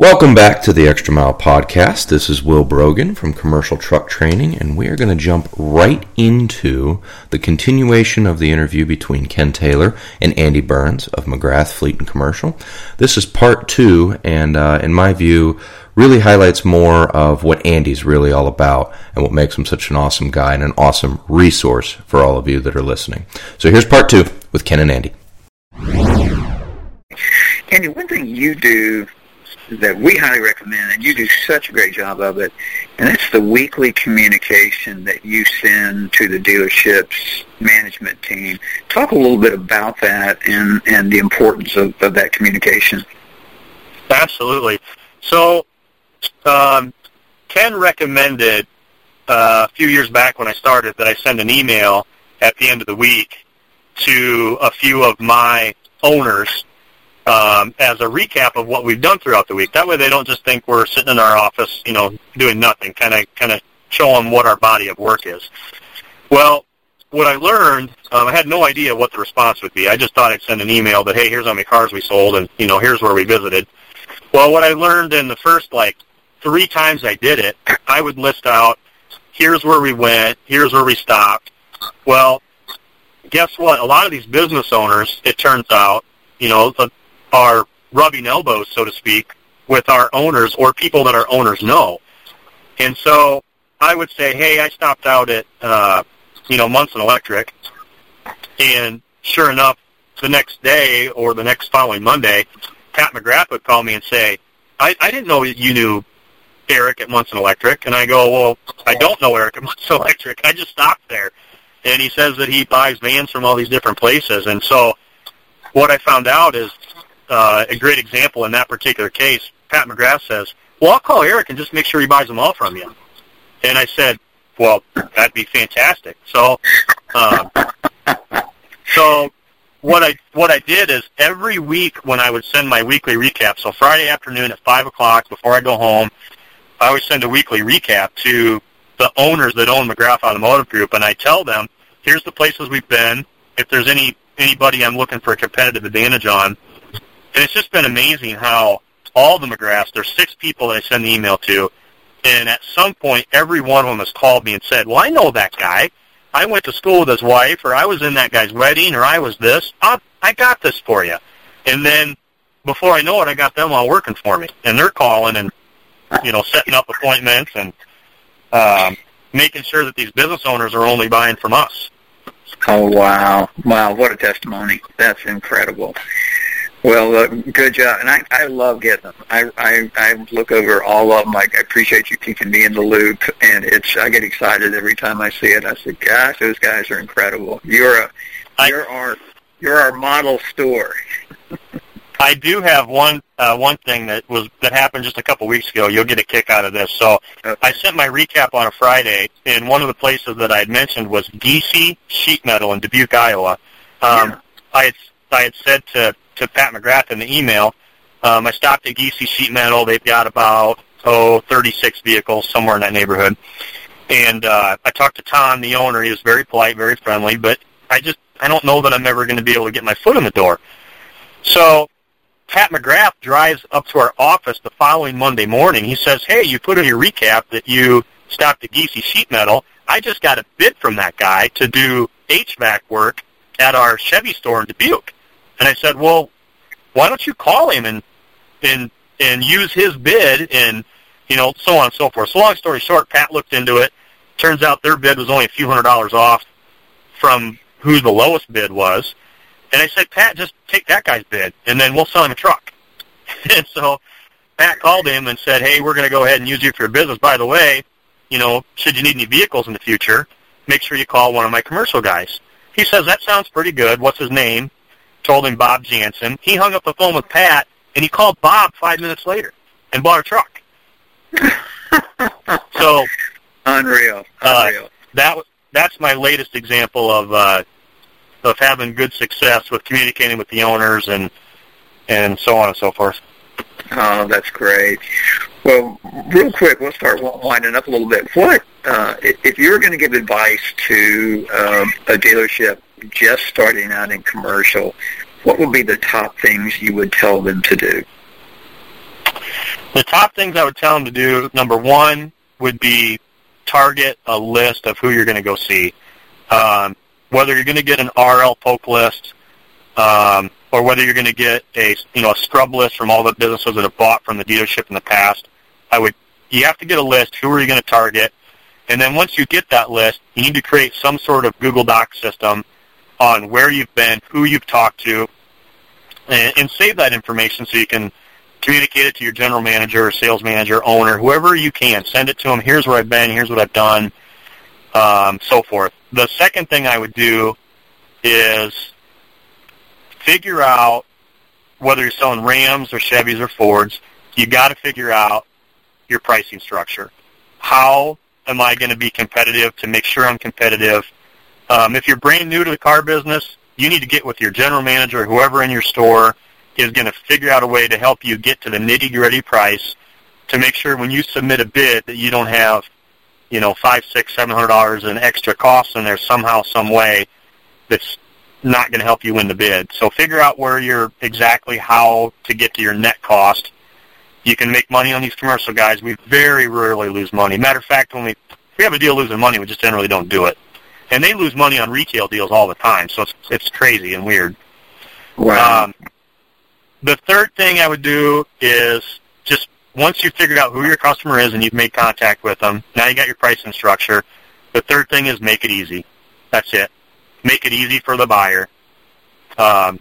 Welcome back to the Extra Mile Podcast. This is Will Brogan from Commercial Truck Training, and we are going to jump right into the continuation of the interview between Ken Taylor and Andy Burns of McGrath Fleet and Commercial. This is part two, and uh, in my view, really highlights more of what Andy's really all about and what makes him such an awesome guy and an awesome resource for all of you that are listening. So here's part two with Ken and Andy. Andy, one thing you do that we highly recommend, and you do such a great job of it, and that's the weekly communication that you send to the dealership's management team. Talk a little bit about that and, and the importance of, of that communication. Absolutely. So, um, Ken recommended uh, a few years back when I started that I send an email at the end of the week to a few of my owners um, as a recap of what we've done throughout the week. That way, they don't just think we're sitting in our office, you know, doing nothing. Kind of, kind of show them what our body of work is. Well, what I learned, um, I had no idea what the response would be. I just thought I'd send an email that, hey, here's how many cars we sold, and you know, here's where we visited. Well, what I learned in the first like three times I did it, I would list out, here's where we went, here's where we stopped. Well, guess what? A lot of these business owners, it turns out, you know, are rubbing elbows, so to speak, with our owners or people that our owners know. And so I would say, hey, I stopped out at, uh, you know, Munson Electric, and sure enough, the next day or the next following Monday, Pat McGrath would call me and say, I, I didn't know you knew Eric at Munson Electric. And I go, well, I don't know Eric at Munson Electric. I just stopped there. And he says that he buys vans from all these different places. And so what I found out is uh, a great example in that particular case. Pat McGrath says, well, I'll call Eric and just make sure he buys them all from you. And I said, well, that'd be fantastic. So, um, so what I what I did is every week when I would send my weekly recap, so Friday afternoon at five o'clock before I go home, I would send a weekly recap to the owners that own McGrath Automotive Group, and I tell them, here's the places we've been. If there's any anybody I'm looking for a competitive advantage on, and it's just been amazing how all the McGraths, there's six people that I send the email to, and at some point, every one of them has called me and said, well, I know that guy. I went to school with his wife, or I was in that guy's wedding, or I was this. I, I got this for you. And then before I know it, I got them all working for me, and they're calling and you know setting up appointments and um, making sure that these business owners are only buying from us. Oh wow, wow! What a testimony! That's incredible. Well, uh, good job, and I, I love getting them. I, I I look over all of them. I, I appreciate you keeping me in the loop, and it's I get excited every time I see it. I say, "Gosh, those guys are incredible." You're a you're our you're our model store. I do have one uh, one thing that was that happened just a couple weeks ago. You'll get a kick out of this. So okay. I sent my recap on a Friday, and one of the places that I had mentioned was Giese Sheet Metal in Dubuque, Iowa. Um, yeah. I had I had said to to Pat McGrath in the email. Um, I stopped at Giese Sheet Metal. They've got about oh 36 vehicles somewhere in that neighborhood. And uh, I talked to Tom, the owner. He was very polite, very friendly, but I just I don't know that I'm ever going to be able to get my foot in the door. So Pat McGrath drives up to our office the following Monday morning. He says, "Hey, you put in your recap that you stopped at Giese Sheet Metal. I just got a bid from that guy to do HVAC work at our Chevy store in Dubuque." And I said, well, why don't you call him and and and use his bid and you know so on and so forth. So long story short, Pat looked into it. Turns out their bid was only a few hundred dollars off from who the lowest bid was. And I said, Pat, just take that guy's bid, and then we'll sell him a truck. and so Pat called him and said, hey, we're going to go ahead and use you for your business. By the way, you know, should you need any vehicles in the future, make sure you call one of my commercial guys. He says, that sounds pretty good. What's his name? Told him Bob Jansen. He hung up the phone with Pat, and he called Bob five minutes later and bought a truck. so unreal, uh, unreal. Uh, that that's my latest example of uh, of having good success with communicating with the owners and and so on and so forth. Oh, that's great. Well, real quick, we'll start winding up a little bit. What uh, if you were going to give advice to um, a dealership just starting out in commercial, what would be the top things you would tell them to do? The top things I would tell them to do, number one, would be target a list of who you're going to go see. Um, whether you're going to get an RL Polk list, um, or whether you're going to get a you know a scrub list from all the businesses that have bought from the dealership in the past, I would you have to get a list. Who are you going to target? And then once you get that list, you need to create some sort of Google Doc system on where you've been, who you've talked to, and, and save that information so you can communicate it to your general manager or sales manager, owner, whoever you can. Send it to them. Here's where I've been. Here's what I've done. Um, so forth. The second thing I would do is figure out whether you're selling Rams or Chevys or Fords. You got to figure out your pricing structure. How am I going to be competitive to make sure I'm competitive? Um, if you're brand new to the car business, you need to get with your general manager, whoever in your store is going to figure out a way to help you get to the nitty-gritty price to make sure when you submit a bid that you don't have, you know, five, six, seven hundred dollars in extra costs in there somehow, some way that's not going to help you win the bid. So figure out where you're exactly how to get to your net cost. You can make money on these commercial guys. We very rarely lose money. Matter of fact, when we, if we have a deal losing money, we just generally don't do it. And they lose money on retail deals all the time, so it's it's crazy and weird. Wow. Um, the third thing I would do is just once you've figured out who your customer is and you've made contact with them, now you got your pricing structure. The third thing is make it easy. That's it. Make it easy for the buyer. Um,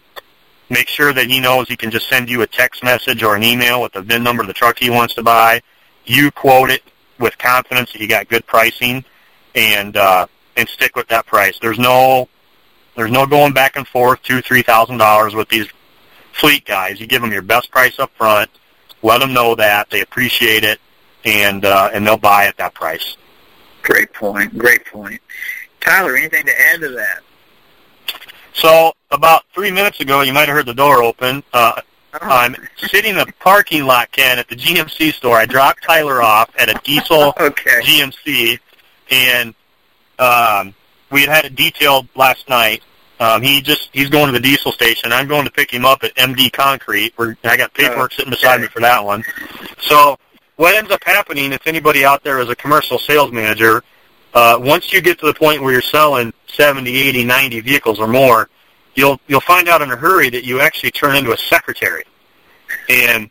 make sure that he knows he can just send you a text message or an email with the VIN number of the truck he wants to buy. You quote it with confidence that you got good pricing, and uh, and stick with that price. There's no there's no going back and forth two three thousand dollars with these fleet guys. You give them your best price up front, let them know that they appreciate it, and uh, and they'll buy at that price. Great point. Great point. Tyler, anything to add to that? So about three minutes ago, you might have heard the door open. Uh, Oh, I'm sitting in the parking lot, Ken, at the GMC store. I dropped Tyler off at a diesel okay. GMC, and um, we had had it detailed last night. Um, he just he's going to the diesel station. I'm going to pick him up at MD Concrete. Where I got paperwork sitting beside me for that one. So what ends up happening, if anybody out there is a commercial sales manager, uh, once you get to the point where you're selling 70, 80, 90 vehicles or more, you'll you'll find out in a hurry that you actually turn into a secretary. And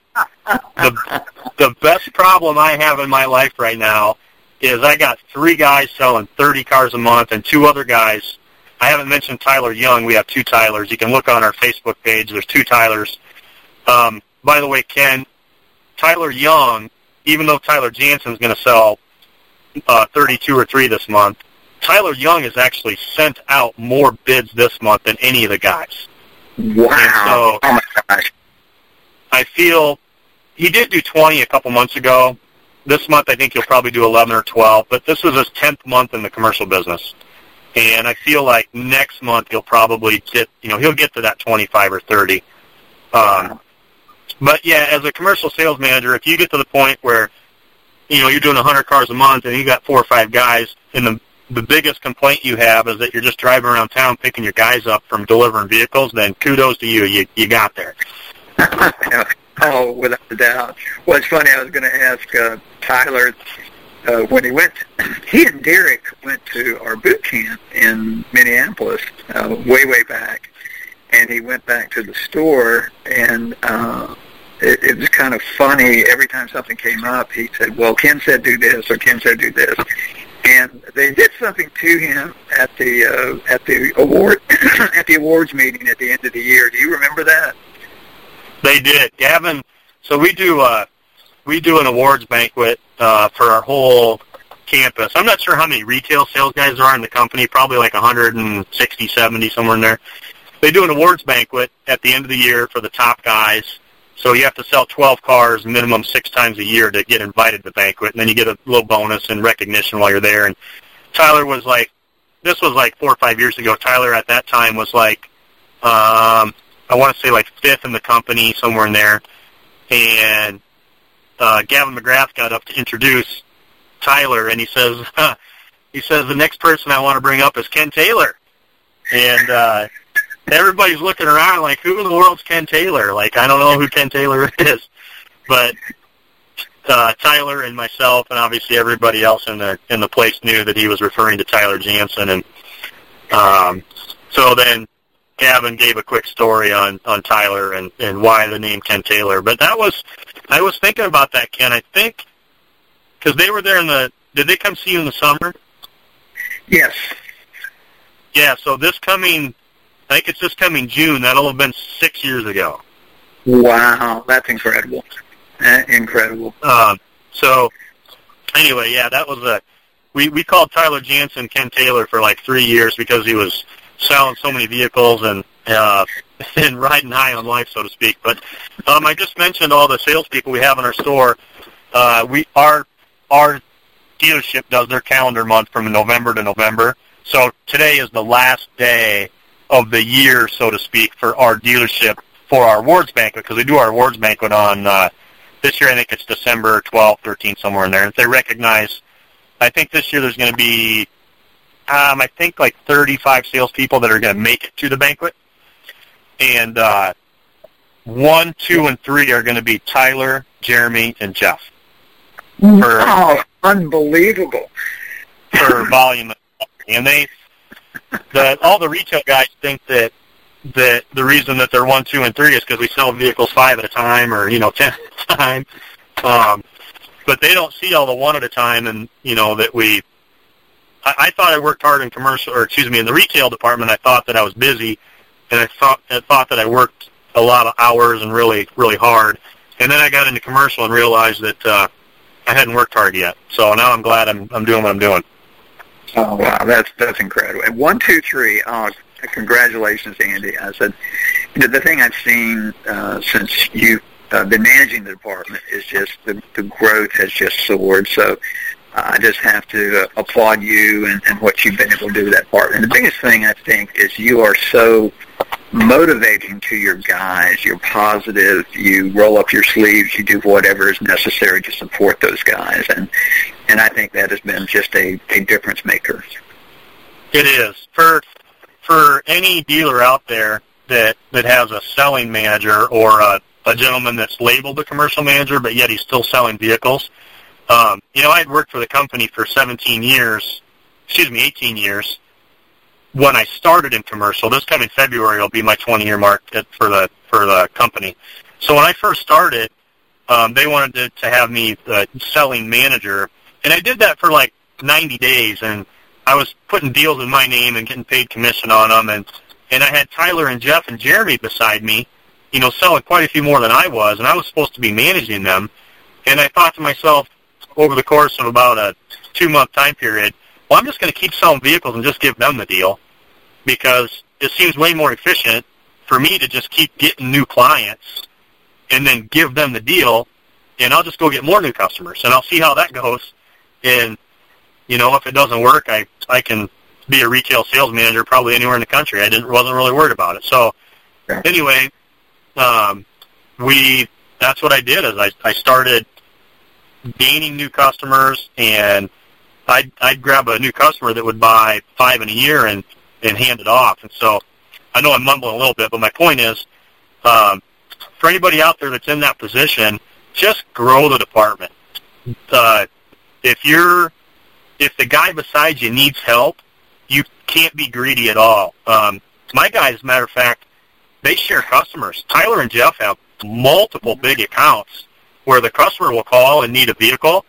the the best problem I have in my life right now is I got three guys selling 30 cars a month and two other guys. I haven't mentioned Tyler Young. We have two Tylers. You can look on our Facebook page. There's two Tylers. Um, by the way, Ken, Tyler Young, even though Tyler Jansen's going to sell uh, 32 or 3 this month, Tyler Young has actually sent out more bids this month than any of the guys. Wow. so- oh my gosh. I feel he did do 20 a couple months ago. This month, I think he'll probably do 11 or 12. But this is his 10th month in the commercial business, and I feel like next month he'll probably get, you know, he'll get to that 25 or 30. Um, but yeah, as a commercial sales manager, if you get to the point where, you know, you're doing 100 cars a month and you got four or five guys, and the the biggest complaint you have is that you're just driving around town picking your guys up from delivering vehicles, then kudos to you. You you got there. oh, without a doubt. Well, it's funny. I was going to ask uh, Tyler uh, when he went. He and Derek went to our boot camp in Minneapolis uh, way, way back, and he went back to the store, and uh, it, it was kind of funny. Every time something came up, he said, "Well, Ken said do this," or "Ken said do this." And they did something to him at the uh, at the award at the awards meeting at the end of the year. Do you remember that? They did, Gavin. So we do uh we do an awards banquet uh for our whole campus. I'm not sure how many retail sales guys there are in the company, probably like 160, 70 somewhere in there. They do an awards banquet at the end of the year for the top guys. So you have to sell 12 cars minimum six times a year to get invited to the banquet, and then you get a little bonus and recognition while you're there. And Tyler was like, this was like four or five years ago. Tyler at that time was like, um, I want to say like fifth in the company, somewhere in there. And uh, Gavin McGrath got up to introduce Tyler, and he says, huh, he says the next person I want to bring up is Ken Taylor. And uh, everybody's looking around like, who in the world's Ken Taylor? Like, I don't know who Ken Taylor is. But uh, Tyler and myself, and obviously everybody else in the in the place knew that he was referring to Tyler Jansen, and um, so then Gavin gave a quick story on on Tyler and and why the name Ken Taylor. But that was I was thinking about that Ken. I think because they were there in the did they come see you in the summer? Yes. Yeah. So this coming, I think it's this coming June. That'll have been six years ago. Wow, that's incredible. Incredible. Um, so anyway, yeah, that was a we we called Tyler Jansen Ken Taylor for like three years because he was selling so many vehicles and uh, and riding high on life, so to speak. But um, I just mentioned all the salespeople we have in our store. Uh, we our our dealership does their calendar month from November to November. So today is the last day of the year, so to speak, for our dealership for our awards banquet because we do our awards banquet on uh, this year. I think it's December 12th, 13th, somewhere in there. And if they recognize, I think this year there's going to be, um, I think like 35 salespeople that are going to make it to the banquet, and uh, one, two, and three are going to be Tyler, Jeremy, and Jeff. For, oh, unbelievable! For volume, and they, the all the retail guys think that that the reason that they're one, two, and three is because we sell vehicles five at a time or you know ten at a time. Um, but they don't see all the one at a time, and you know that we. I, I thought I worked hard in commercial, or excuse me, in the retail department. I thought that I was busy, and I thought I thought that I worked a lot of hours and really really hard. And then I got into commercial and realized that uh, I hadn't worked hard yet. So now I'm glad I'm I'm doing what I'm doing. Oh wow, that's that's incredible. And one, two, three. Oh, congratulations, Andy. I said the thing I've seen uh, since you've uh, been managing the department is just the, the growth has just soared. So uh, I just have to uh, applaud you and, and what you've been able to do with that part. And the biggest thing I think is you are so motivating to your guys. You're positive. You roll up your sleeves. You do whatever is necessary to support those guys, and and I think that has been just a, a difference maker. It is for for any dealer out there that that has a selling manager or a, a gentleman that's labeled a commercial manager, but yet he's still selling vehicles. Um, you know, I had worked for the company for 17 years, excuse me, 18 years, when I started in commercial. This coming February will be my 20 year mark for the for the company. So when I first started, um, they wanted to, to have me the selling manager, and I did that for like 90 days, and I was putting deals in my name and getting paid commission on them, and and I had Tyler and Jeff and Jeremy beside me, you know, selling quite a few more than I was, and I was supposed to be managing them, and I thought to myself over the course of about a two month time period, well, I'm just going to keep selling vehicles and just give them the deal because it seems way more efficient for me to just keep getting new clients and then give them the deal, and I'll just go get more new customers, and I'll see how that goes. And you know, if it doesn't work, I I can be a retail sales manager probably anywhere in the country. I didn't wasn't really worried about it. So anyway, um, we that's what I did. Is I I started gaining new customers, and I'd I'd grab a new customer that would buy five in a year and and hand it off. And so I know I'm mumbling a little bit, but my point is, um, for anybody out there that's in that position, just grow the department. Uh, if you're if the guy beside you needs help, you can't be greedy at all. Um, my guys, as a matter of fact, they share customers. Tyler and Jeff have multiple big accounts where the customer will call and need a vehicle,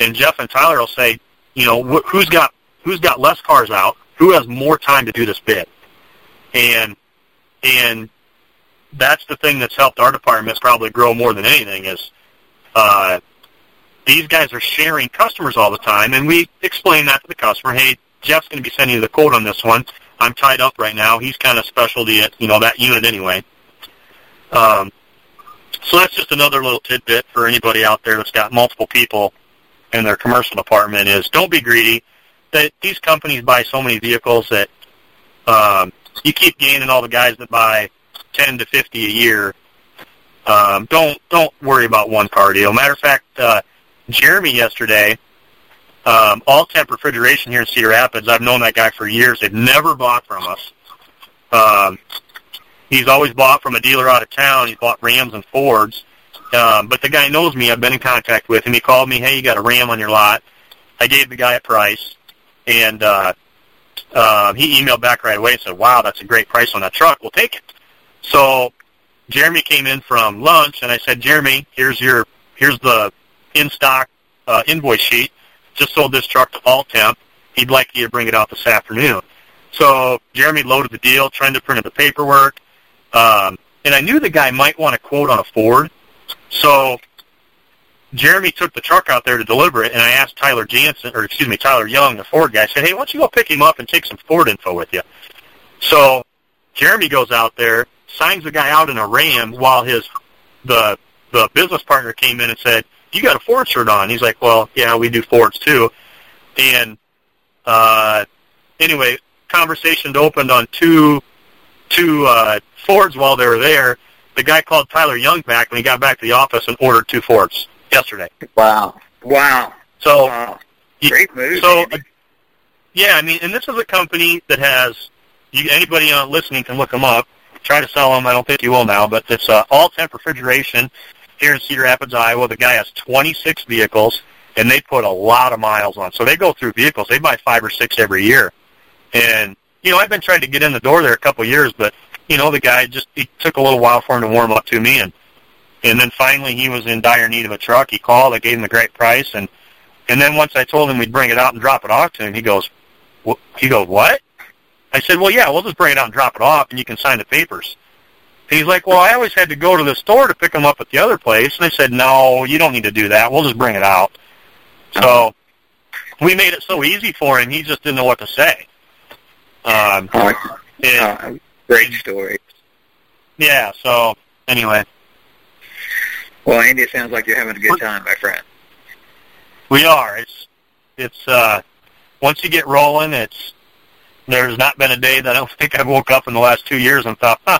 and Jeff and Tyler will say, you know, wh- who's got who's got less cars out, who has more time to do this bid, and and that's the thing that's helped our department probably grow more than anything is uh, these guys are sharing customers all the time, and we explain that to the customer. Hey, Jeff's going to be sending you the quote on this one. I'm tied up right now. He's kind of specialty at you know that unit anyway. Um, so that's just another little tidbit for anybody out there that's got multiple people in their commercial department is don't be greedy. That these companies buy so many vehicles that um, you keep gaining all the guys that buy ten to fifty a year. Um, don't don't worry about one car deal. Matter of fact, uh, Jeremy yesterday, um, Altemp refrigeration here in Cedar Rapids. I've known that guy for years. They've never bought from us. Um, he's always bought from a dealer out of town. He's bought Rams and Fords, Um, but the guy knows me. I've been in contact with him. He called me, hey, you got a Ram on your lot. I gave the guy a price, and uh, uh, he emailed back right away and said, wow, that's a great price on that truck. We'll take it. So Jeremy came in from lunch, and I said, Jeremy, here's your here's the in stock uh, invoice sheet. Just sold this truck to Altemp. He'd like you to bring it out this afternoon. So Jeremy loaded the deal, trying to print the paperwork, um, and I knew the guy might want a quote on a Ford. So Jeremy took the truck out there to deliver it, and I asked Tyler Jansen, or excuse me, Tyler Young, the Ford guy, I said, hey, why don't you go pick him up and take some Ford info with you? So Jeremy goes out there, signs the guy out in a Ram while his the the business partner came in and said, you got a Ford shirt on. He's like, well, yeah, we do Fords too. And uh, anyway, conversation opened on two two uh, Fords while they were there. The guy called Tyler Young back when he got back to the office and ordered two Fords yesterday. Wow. Wow. So, wow. great move. So, uh, yeah, I mean, and this is a company that has you, anybody uh, listening can look them up. Try to sell them. I don't think you will now, but it's uh, Altemp refrigeration here in Cedar Rapids, Iowa. The guy has 26 vehicles, and they put a lot of miles on. So they go through vehicles. They buy five or six every year. And, you know, I've been trying to get in the door there a couple of years, but, you know, the guy just, it took a little while for him to warm up to me, and and then finally he was in dire need of a truck. He called. I gave him the great price, and and then once I told him we'd bring it out and drop it off to him, he goes, he goes, what? I said, well, yeah, we'll just bring it out and drop it off, and you can sign the papers. And he's like, well, I always had to go to the store to pick them up at the other place. And I said, no, you don't need to do that. We'll just bring it out. So we made it so easy for him, he just didn't know what to say. Um, oh, and, great story. Yeah, so anyway. Well, Andy, it sounds like you're having a good time, my friend. We are. It's it's uh once you get rolling, it's there's not been a day that I don't think I've woke up in the last two years and thought, huh,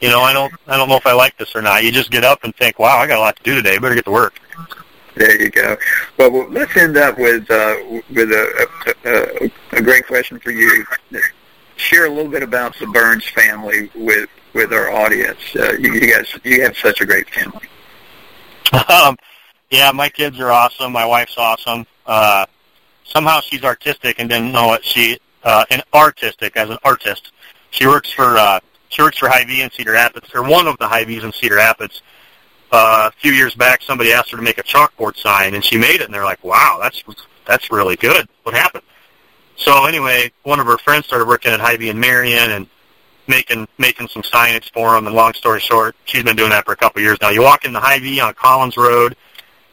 you know, I don't I don't know if I like this or not. You just get up and think, wow, I got a lot to do today. Better get to work. There you go. Well, let's end up with uh, with a, a, a great question for you. Share a little bit about the Burns family with with our audience. Uh, you, you guys, you have such a great family. Um, yeah, my kids are awesome. My wife's awesome. Uh, somehow she's artistic and didn't know it. She uh, an artistic as an artist. She works for uh, she works for Hy-Vee in Cedar Rapids, or one of the Hy-Vees in Cedar Rapids. Uh, a few years back, somebody asked her to make a chalkboard sign, and she made it. And they're like, "Wow, that's that's really good. What happened?" So anyway, one of her friends started working at Hy-Vee in Marion and making making some signage for them. And long story short, she's been doing that for a couple of years now. You walk in the Hy-Vee on Collins Road,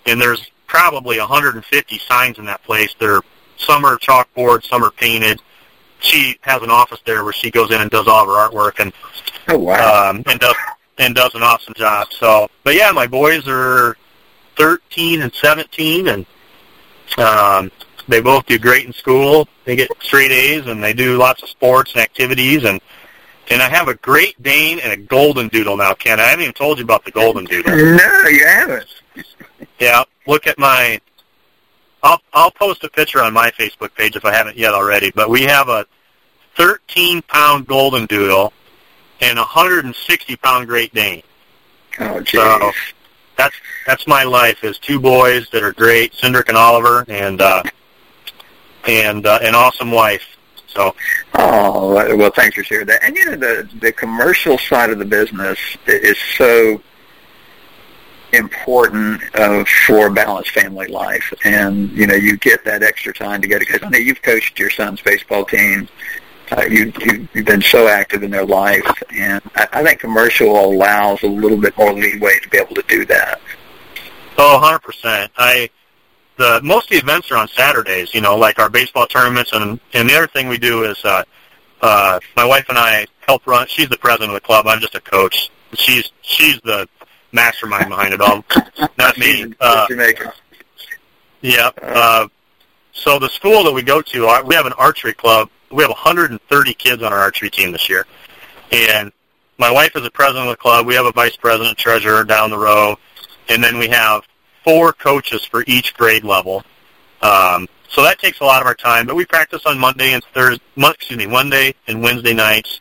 and there's probably 150 signs in that place. They're some are chalkboard, some are painted. She has an office there where she goes in and does all of her artwork and oh wow um, and does and does an awesome job. So, but yeah, my boys are 13 and 17, and um, they both do great in school. They get straight A's, and they do lots of sports and activities, and and I have a Great Dane and a Golden Doodle now, Ken. I haven't even told you about the Golden Doodle. No, you haven't. Yeah, look at my. I'll I'll post a picture on my Facebook page if I haven't yet already. But we have a 13 pound Golden Doodle and a 160 pound Great Dane. Oh, geez. So that's that's my life. Is two boys that are great, Cindric and Oliver, and uh, and uh, an awesome wife. So, oh well, thanks for sharing that. And you know, the the commercial side of the business is so important uh, for a balanced family life, and you know, you get that extra time to get it. Because I know you've coached your son's baseball team. Uh, you, you, you've been so active in their life, and I, I think commercial allows a little bit more leeway to be able to do that. Oh, 100%. I the most of the events are on Saturdays. You know, like our baseball tournaments, and and the other thing we do is uh, uh, my wife and I help run. She's the president of the club. I'm just a coach. She's she's the mastermind behind it all, not me. Uh, yeah. Uh, so the school that we go to, uh, we have an archery club. We have 130 kids on our archery team this year, and my wife is the president of the club. We have a vice president, treasurer down the row, and then we have four coaches for each grade level. Um, so that takes a lot of our time, but we practice on Monday and Thursday, excuse me, Monday and Wednesday nights.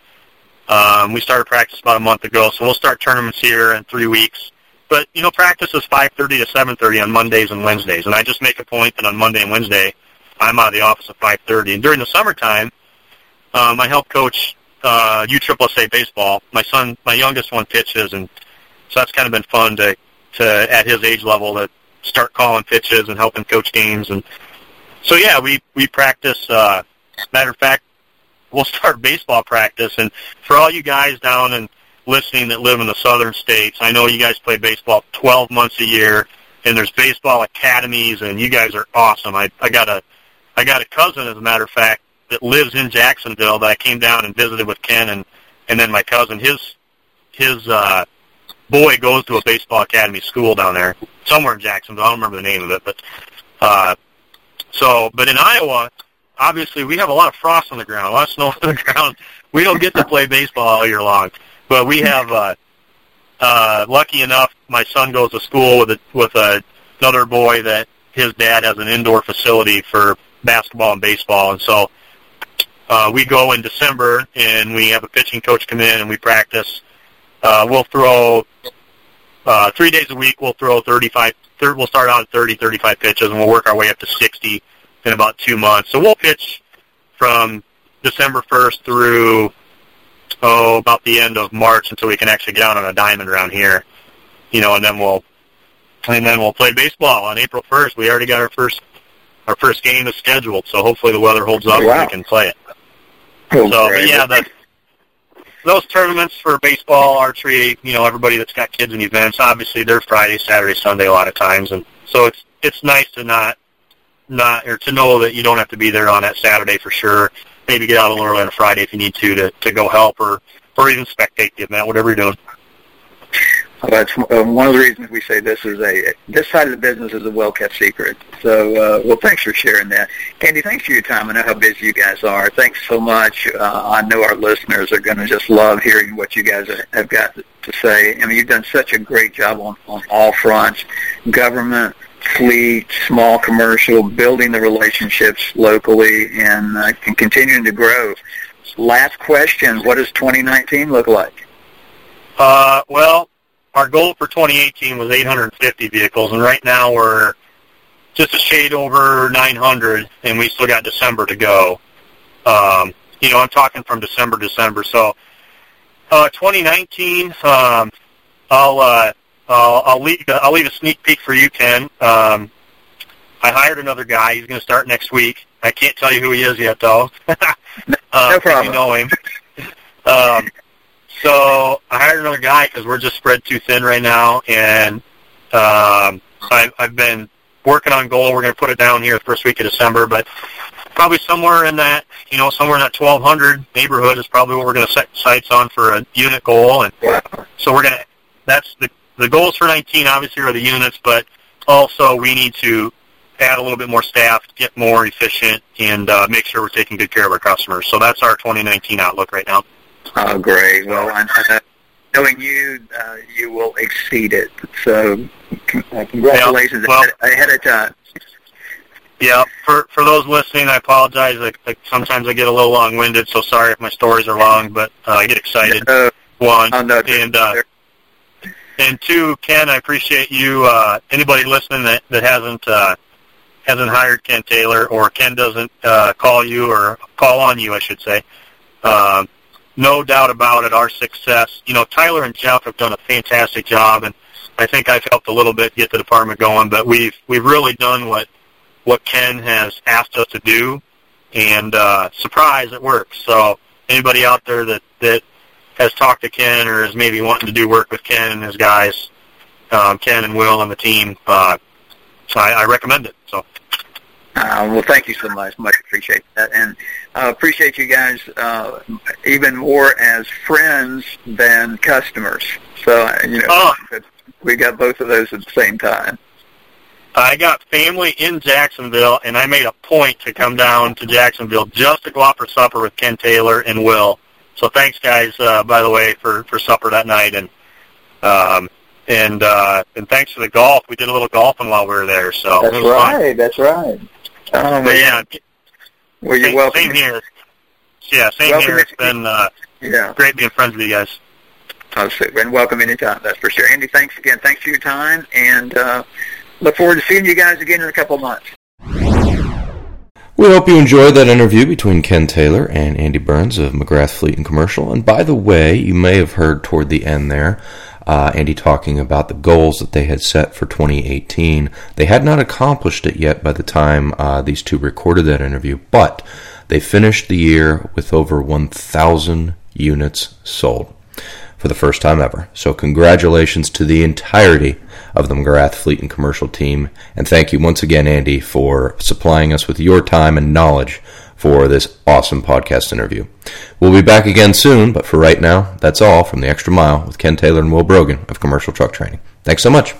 Um, we started practice about a month ago, so we'll start tournaments here in three weeks. but you know, practice is 5:30 to 7:30 on Mondays and Wednesdays, and I just make a point that on Monday and Wednesday I'm out of the office at 5:30. And during the summertime, um, I help coach uh, USSSA baseball. My son, my youngest one, pitches, and so that's kind of been fun to to at his age level to start calling pitches and helping coach games. And so yeah, we we practice. Uh, matter of fact, we'll start baseball practice. And for all you guys down and listening that live in the southern states, I know you guys play baseball 12 months a year, and there's baseball academies, and you guys are awesome. I I got a I got a cousin, as a matter of fact, that lives in Jacksonville that I came down and visited with Ken and and then my cousin. His his uh, boy goes to a baseball academy school down there somewhere in Jacksonville. I don't remember the name of it, but uh, so but in Iowa, obviously we have a lot of frost on the ground, a lot of snow on the ground. We don't get to play baseball all year long, but we have. Uh, uh, lucky enough, my son goes to school with a, with a, another boy that his dad has an indoor facility for basketball and baseball, and so uh, we go in December and we have a pitching coach come in and we practice. Uh, we'll throw uh, three days a week. We'll throw 35. Thir- we'll start out at 30, 35 pitches, and we'll work our way up to 60 in about two months. So we'll pitch from December 1st through oh about the end of March until we can actually get out on a diamond around here. You know, and then we'll and then we'll play baseball on April 1st. We already got our first our first game is scheduled, so hopefully the weather holds up wow. and we can play it. Oh, so great. yeah, the, those tournaments for baseball, archery, you know, everybody that's got kids and events, obviously they're Friday, Saturday, Sunday a lot of times, and so it's it's nice to not not or to know that you don't have to be there on that Saturday for sure. Maybe get out a little early on a Friday if you need to to to go help or or even spectate the event, whatever you're doing. Uh, one of the reasons we say this is a this side of the business is a well kept secret. So, uh, well, thanks for sharing that, Candy. Thanks for your time. I know how busy you guys are. Thanks so much. Uh, I know our listeners are going to just love hearing what you guys have got to say. I mean, you've done such a great job on on all fronts: government, fleet, small commercial, building the relationships locally, and uh, continuing to grow. Last question: What does 2019 look like? Uh, well, our goal for 2018 was 850 vehicles, and right now we're just a shade over 900, and we still got December to go. Um, you know, I'm talking from December to December. So, uh, 2019, um, I'll, uh, I'll I'll leave I'll leave a sneak peek for you, Ken. Um, I hired another guy. He's going to start next week. I can't tell you who he is yet, though. no uh, problem. You know him. Um, so I hired another guy because we're just spread too thin right now, and um, I, I've been working on goal. We're going to put it down here the first week of December, but probably somewhere in that, you know, somewhere in that 1,200 neighborhood is probably what we're going to set sights on for a unit goal. And so we're going to, that's the, the goals for 19 obviously are the units, but also we need to add a little bit more staff, get more efficient, and uh, make sure we're taking good care of our customers. So that's our 2019 outlook right now. Oh, great. Well, I, knowing you, uh, you will exceed it. So, uh, congratulations Yeah, well- ahead, of time. Yeah, for for those listening, I apologize. Like, like sometimes I get a little long-winded, so sorry if my stories are long, but uh, I get excited. One oh, no, and uh, and two, Ken, I appreciate you. Uh, anybody listening that that hasn't uh, hasn't hired Ken Taylor or Ken doesn't uh, call you or call on you, I should say. Um, no doubt about it, our success. You know, Tyler and Jeff have done a fantastic job, and I think I've helped a little bit get the department going. But we've we've really done what what Ken has asked us to do, and uh, surprise, it works. So anybody out there that that has talked to Ken or is maybe wanting to do work with Ken and his guys, um, Ken and Will and the team, uh, so I, I recommend it. So Uh, well, thank you so much. Much appreciate that, and uh, appreciate you guys uh, even more as friends than customers. So uh, you know, Oh. we got both of those at the same time. I got family in Jacksonville, and I made a point to come down to Jacksonville just to go out for supper with Ken Taylor and Will. So thanks, guys, uh, by the way, for for supper that night, and um, and uh, and thanks for the golf. We did a little golfing while we were there, so That's it was fun. right. That's right. Oh, But yeah, well, you're same, welcome. same here. Yeah, same Welcome here. It's been uh, Yeah. great being friends with you guys. I'll and welcome anytime. That's for sure. Andy, thanks again. Thanks for your time, and uh, look forward to seeing you guys again in a couple of months. We hope you enjoyed that interview between Ken Taylor and Andy Burns of McGrath Fleet and Commercial. And by the way, you may have heard toward the end there uh, Andy talking about the goals that they had set for 2018. They had not accomplished it yet by the time uh, these two recorded that interview, but they finished the year with over 1,000 units sold for the first time ever. So, congratulations to the entirety of the McGrath Fleet and Commercial team. And thank you once again, Andy, for supplying us with your time and knowledge for this awesome podcast interview. We'll be back again soon, but for right now, that's all from the Extra Mile with Ken Taylor and Will Brogan of Commercial Truck Training. Thanks so much.